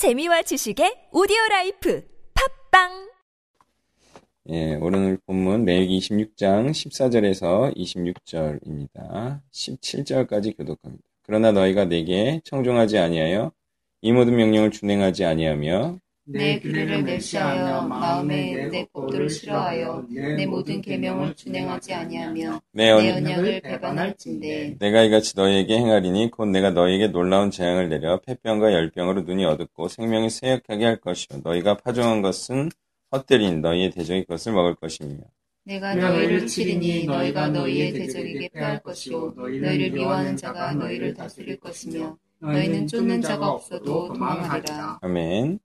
재미와 지식의 오디오 라이프 팟빵 예, 오늘 본문 레위기 26장 14절에서 26절입니다. 17절까지 교독합니다. 그러나 너희가 내게 청종하지 아니하여 이 모든 명령을 준행하지 아니하며 내 규례를 멸시하여 마음에 내 법도를 싫어하여 내 모든 계명을 준행하지 아니하며 내 언약을 배반할진대. 내가 이같이 너희에게 행하리니 곧 내가 너희에게 놀라운 재앙을 내려 폐병과 열병으로 눈이 어둡고 생명이 쇠약하게 할 것이요. 너희가 파종한 것은 헛되린 너희의 대적이 그것을 먹을 것이며. 내가 너희를 치리니 너희가 너희의 대적에게 패할 것이요. 너희를 미워하는 자가 너희를 다스릴 것이며 너희는 쫓는 자가 없어도 도망하리라. 아멘.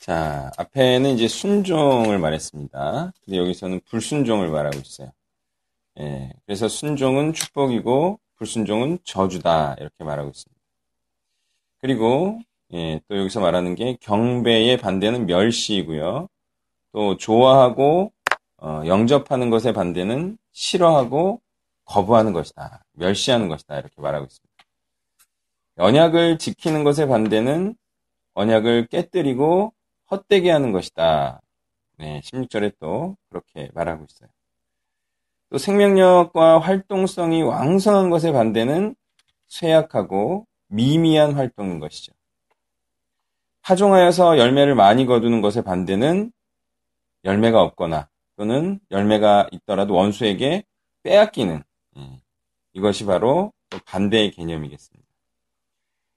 자, 앞에는 이제 순종을 말했습니다. 근데 여기서는 불순종을 말하고 있어요. 예, 그래서 순종은 축복이고 불순종은 저주다 이렇게 말하고 있습니다. 그리고 예, 또 여기서 말하는 게 경배의 반대는 멸시이고요. 또 좋아하고 어, 영접하는 것의 반대는 싫어하고 거부하는 것이다. 멸시하는 것이다. 이렇게 말하고 있습니다. 언약을 지키는 것의 반대는 언약을 깨뜨리고 헛되게 하는 것이다. 네, 16절에 또 그렇게 말하고 있어요. 또 생명력과 활동성이 왕성한 것의 반대는 쇠약하고 미미한 활동인 것이죠. 파종하여서 열매를 많이 거두는 것의 반대는 열매가 없거나 또는 열매가 있더라도 원수에게 빼앗기는 예, 이것이 바로 또 반대의 개념이겠습니다.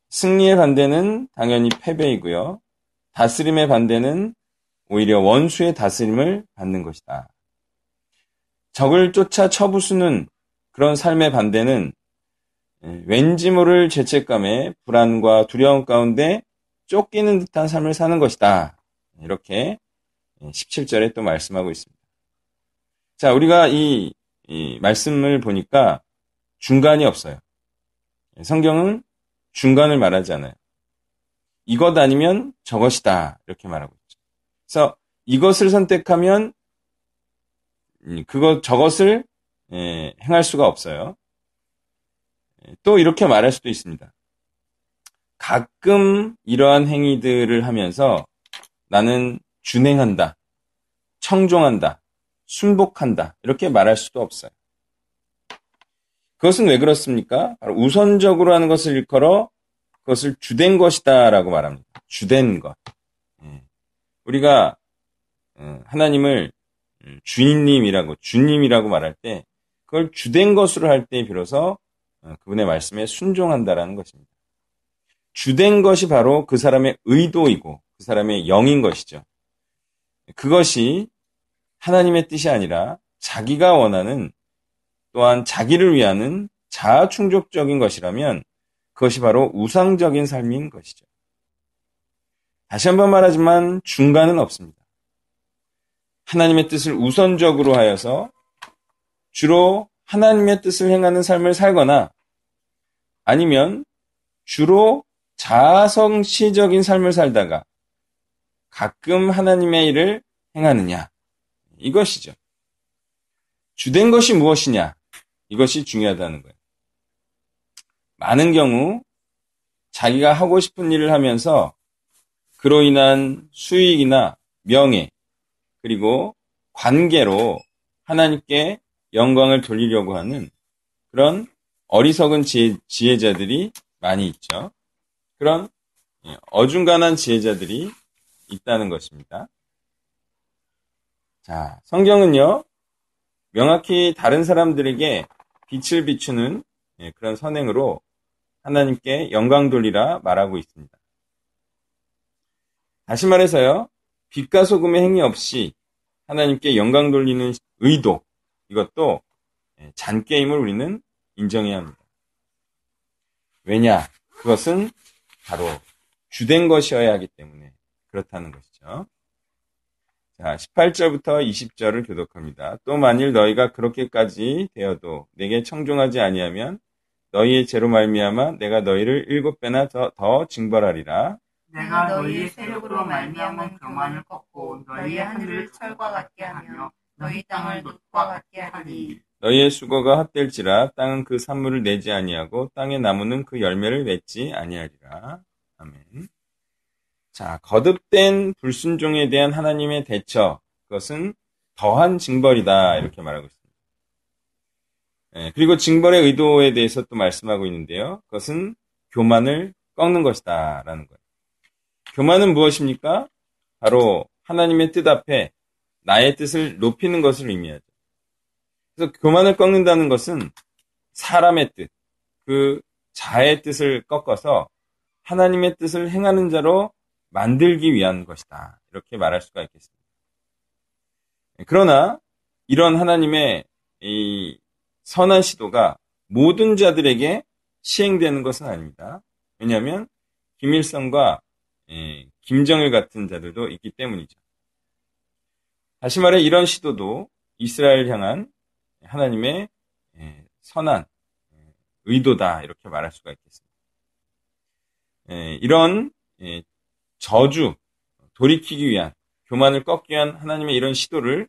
승리의 반대는 당연히 패배이고요. 다스림의 반대는 오히려 원수의 다스림을 받는 것이다. 적을 쫓아 쳐부수는 그런 삶의 반대는 예, 왠지 모를 죄책감에 불안과 두려움 가운데 쫓기는 듯한 삶을 사는 것이다. 이렇게 17절에 또 말씀하고 있습니다. 자, 우리가 이, 이 말씀을 보니까 중간이 없어요. 성경은 중간을 말하지 않아요. 이것 아니면 저것이다. 이렇게 말하고 있죠. 그래서 이것을 선택하면 음, 그것 저것을 예, 행할 수가 없어요. 예, 또 이렇게 말할 수도 있습니다. 가끔 이러한 행위들을 하면서 나는 준행한다, 청종한다, 순복한다 이렇게 말할 수도 없어요. 그것은 왜 그렇습니까? 바로 우선적으로 하는 것을 일컬어 그것을 주된 것이다라고 말합니다. 주된 것. 예. 우리가 어, 하나님을 음, 주인님이라고 주님이라고 말할 때 그걸 주된 것으로 할 때 비로소 어, 그분의 말씀에 순종한다라는 것입니다. 주된 것이 바로 그 사람의 의도이고 그 사람의 영인 것이죠. 그것이 하나님의 뜻이 아니라 자기가 원하는 또한 자기를 위하는 자아 충족적인 것이라면 그것이 바로 우상적인 삶인 것이죠. 다시 한번 말하지만 중간은 없습니다. 하나님의 뜻을 우선적으로 하여서 주로 하나님의 뜻을 행하는 삶을 살거나 아니면 주로 자성시적인 삶을 살다가 가끔 하나님의 일을 행하느냐. 이것이죠. 주된 것이 무엇이냐. 이것이 중요하다는 거예요. 많은 경우 자기가 하고 싶은 일을 하면서 그로 인한 수익이나 명예, 그리고 관계로 하나님께 영광을 돌리려고 하는 그런 어리석은 지혜, 지혜자들이 많이 있죠. 그런 예, 어중간한 지혜자들이 있다는 것입니다. 자, 성경은요, 명확히 다른 사람들에게 빛을 비추는 예, 그런 선행으로 하나님께 영광 돌리라 말하고 있습니다. 다시 말해서요, 빛과 소금의 행위 없이 하나님께 영광 돌리는 의도, 이것도 예, 잔게임을 우리는 인정해야 합니다. 왜냐? 그것은 바로 주된 것이어야 하기 때문에 그렇다는 것이죠. 자, 18절부터 20절을 교독합니다. 또 만일 너희가 그렇게까지 되어도 내게 청종하지 아니하면 너희의 죄로 말미암아 내가 너희를 일곱 배나 더, 더 징벌하리라. 내가 너희의 세력으로 말미암은 교만을 꺾고 너희의 하늘을 철과 같게 하며 너희 땅을 놋과 같게 하니 너희의 수고가 헛될지라 땅은 그 산물을 내지 아니하고 땅의 나무는 그 열매를 맺지 아니하리라. 아멘. 자, 거듭된 불순종에 대한 하나님의 대처, 그것은 더한 징벌이다. 이렇게 말하고 있습니다. 예, 그리고 징벌의 의도에 대해서 또 말씀하고 있는데요. 그것은 교만을 꺾는 것이다. 라는 거예요. 교만은 무엇입니까? 바로 하나님의 뜻 앞에 나의 뜻을 높이는 것을 의미하죠. 그래서 교만을 꺾는다는 것은 사람의 뜻, 그 자의 뜻을 꺾어서 하나님의 뜻을 행하는 자로 만들기 위한 것이다. 이렇게 말할 수가 있겠습니다. 그러나 이런 하나님의 이 선한 시도가 모든 자들에게 시행되는 것은 아닙니다. 왜냐하면 김일성과 예, 김정일 같은 자들도 있기 때문이죠. 다시 말해 이런 시도도 이스라엘 향한 하나님의 예, 선한 예, 의도다 이렇게 말할 수가 있겠습니다. 이런 저주 돌이키기 위한 교만을 꺾기 위한 하나님의 이런 시도를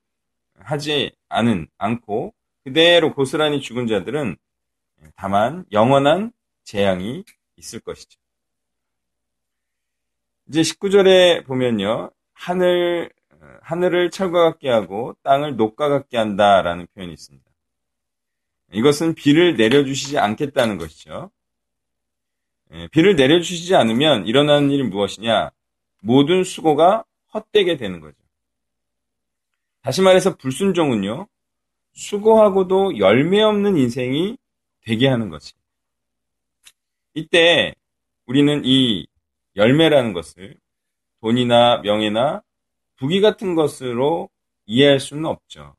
하지 않은 않고 그대로 고스란히 죽은 자들은 다만 영원한 재앙이 있을 것이죠. 이제 19절에 보면요. 하늘, 하늘을 철과 같게 하고 땅을 녹과 같게 한다라는 표현이 있습니다. 이것은 비를 내려주시지 않겠다는 것이죠. 예, 비를 내려주시지 않으면 일어나는 일이 무엇이냐? 모든 수고가 헛되게 되는 거죠. 다시 말해서 불순종은요, 수고하고도 열매 없는 인생이 되게 하는 것이. 이때 우리는 이 열매라는 것을 돈이나 명예나 부귀 같은 것으로 이해할 수는 없죠.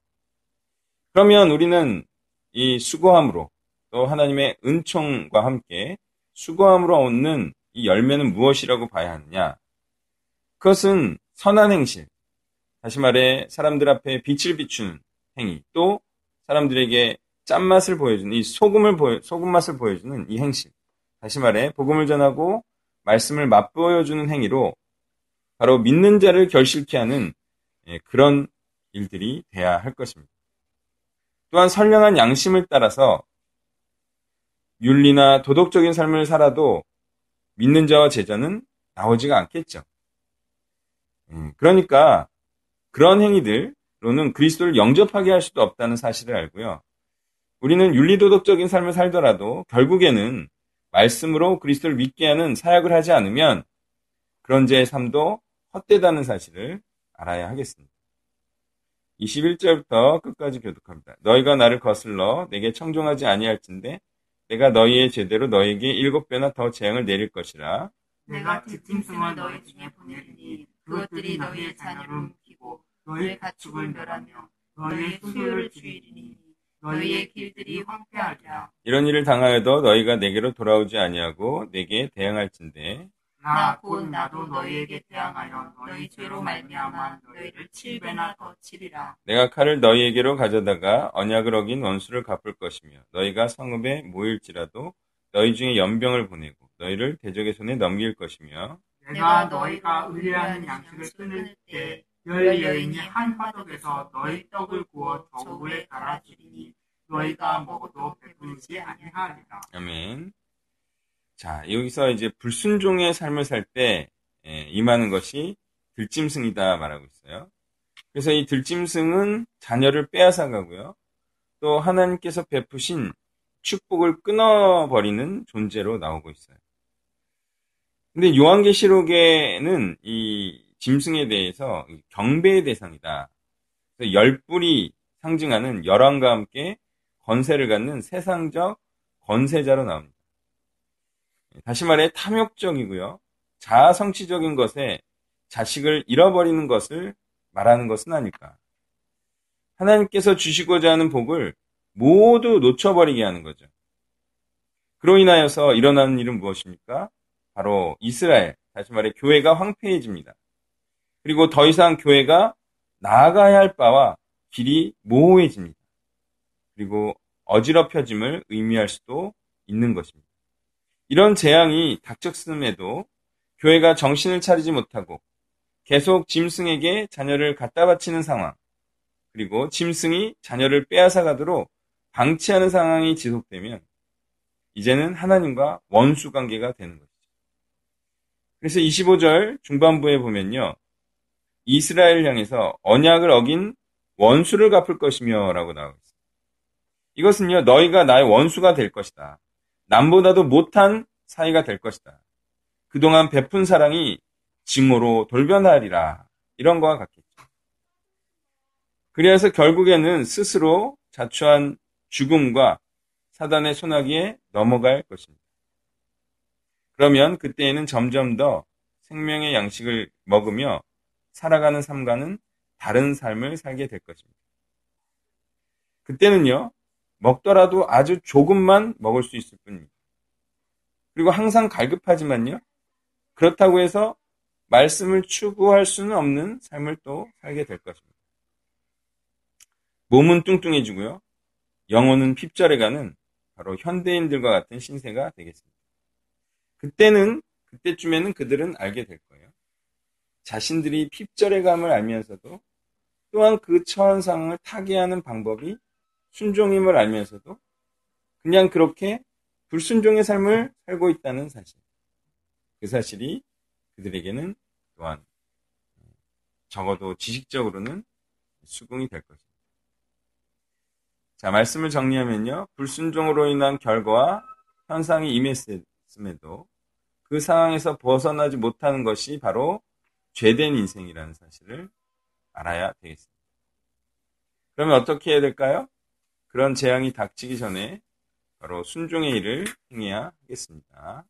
그러면 우리는 이 수고함으로 또 하나님의 은총과 함께 수고함으로 얻는 이 열매는 무엇이라고 봐야 하느냐? 그것은 선한 행실, 다시 말해 사람들 앞에 빛을 비추는 행위, 또 사람들에게 짠맛을 보여주는 이 소금을 보여, 소금 맛을 보여주는 이 행실. 다시 말해 복음을 전하고 말씀을 맛보여주는 행위로 바로 믿는 자를 결실케 하는 예, 그런 일들이 돼야 할 것입니다. 또한 선량한 양심을 따라서 윤리나 도덕적인 삶을 살아도 믿는 자와 제자는 나오지가 않겠죠. 음, 그러니까 그런 행위들 로는 그리스도를 영접하게 할 수도 없다는 사실을 알고요. 우리는 윤리도덕적인 삶을 살더라도 결국에는 말씀으로 그리스도를 믿게 하는 사역을 하지 않으면 그런 자의 삶도 헛되다는 사실을 알아야 하겠습니다. 21절부터 끝까지 교독합니다. 너희가 나를 거슬러 내게 청종하지 아니할진데 내가 너희의 제대로 너희에게 일곱 배나 더 재앙을 내릴 것이라. 내가 뒷짐승을 너희 중에 보내리니 그것들이 너희의 움키고 너희의 가축을 멸하며 너희의 수요를 줄이리니 너희의 길들이 황폐하리라. 이런 일을 당하여도 너희가 내게로 돌아오지 아니하고 내게 대항할진대 나 곧 나도 너희에게 대항하여 너희 죄로 말미암아 너희를 칠배나 더 치리라. 내가 칼을 너희에게로 가져다가 언약을 어긴 원수를 갚을 것이며 너희가 성읍에 모일지라도 너희 중에 연병을 보내고 너희를 대적의 손에 넘길 것이며 내가 너희가 의뢰하는 양식을 끊을 때 열 여인이 한 화덕에서 너희 떡을 구워 저구에 갈아주리니 너희가 먹어도 배부르지 아니하리라. 아멘. 자, 여기서 이제 불순종의 삶을 살때 임하는 것이 들짐승이다 말하고 있어요. 그래서 이 들짐승은 자녀를 빼앗아 가고요. 또 하나님께서 베푸신 축복을 끊어버리는 존재로 나오고 있어요. 근데 요한계시록에는 이 짐승에 대해서 경배의 대상이다. 열 뿔이 상징하는 열왕과 함께 권세를 갖는 세상적 권세자로 나옵니다. 다시 말해 탐욕적이고요. 자아 성취적인 것에 자식을 잃어버리는 것을 말하는 것은 아닐까. 하나님께서 주시고자 하는 복을 모두 놓쳐버리게 하는 거죠. 그로 인하여서 일어나는 일은 무엇입니까? 바로 이스라엘, 다시 말해 교회가 황폐해집니다. 그리고 더 이상 교회가 나아가야 할 바와 길이 모호해집니다. 그리고 어지럽혀짐을 의미할 수도 있는 것입니다. 이런 재앙이 닥쳤음에도 교회가 정신을 차리지 못하고 계속 짐승에게 자녀를 갖다 바치는 상황, 그리고 짐승이 자녀를 빼앗아 가도록 방치하는 상황이 지속되면 이제는 하나님과 원수 관계가 되는 것이죠. 그래서 25절 중반부에 보면요. 이스라엘 향해서 언약을 어긴 원수를 갚을 것이며 라고 나오고 있습니다. 이것은요, 너희가 나의 원수가 될 것이다. 남보다도 못한 사이가 될 것이다. 그동안 베푼 사랑이 징후로 돌변하리라. 이런 거와 같겠죠. 그래서 결국에는 스스로 자초한 죽음과 사단의 소나기에 넘어갈 것입니다. 그러면 그때에는 점점 더 생명의 양식을 먹으며 살아가는 삶과는 다른 삶을 살게 될 것입니다. 그때는요, 먹더라도 아주 조금만 먹을 수 있을 뿐입니다. 그리고 항상 갈급하지만요, 그렇다고 해서 말씀을 추구할 수는 없는 삶을 또 살게 될 것입니다. 몸은 뚱뚱해지고요, 영혼은 핍절해가는 바로 현대인들과 같은 신세가 되겠습니다. 그때는, 그때쯤에는 그들은 알게 될 거예요. 자신들이 핍절해감을 알면서도 또한 그 처한 상황을 타개하는 방법이 순종임을 알면서도 그냥 그렇게 불순종의 삶을 살고 있다는 사실. 그 사실이 그들에게는 또한 적어도 지식적으로는 수긍이 될 것입니다. 자, 말씀을 정리하면요. 불순종으로 인한 결과와 현상이 임했음에도 그 상황에서 벗어나지 못하는 것이 바로 죄된 인생이라는 사실을 알아야 되겠습니다. 그러면 어떻게 해야 될까요? 그런 재앙이 닥치기 전에 바로 순종의 일을 행해야 하겠습니다.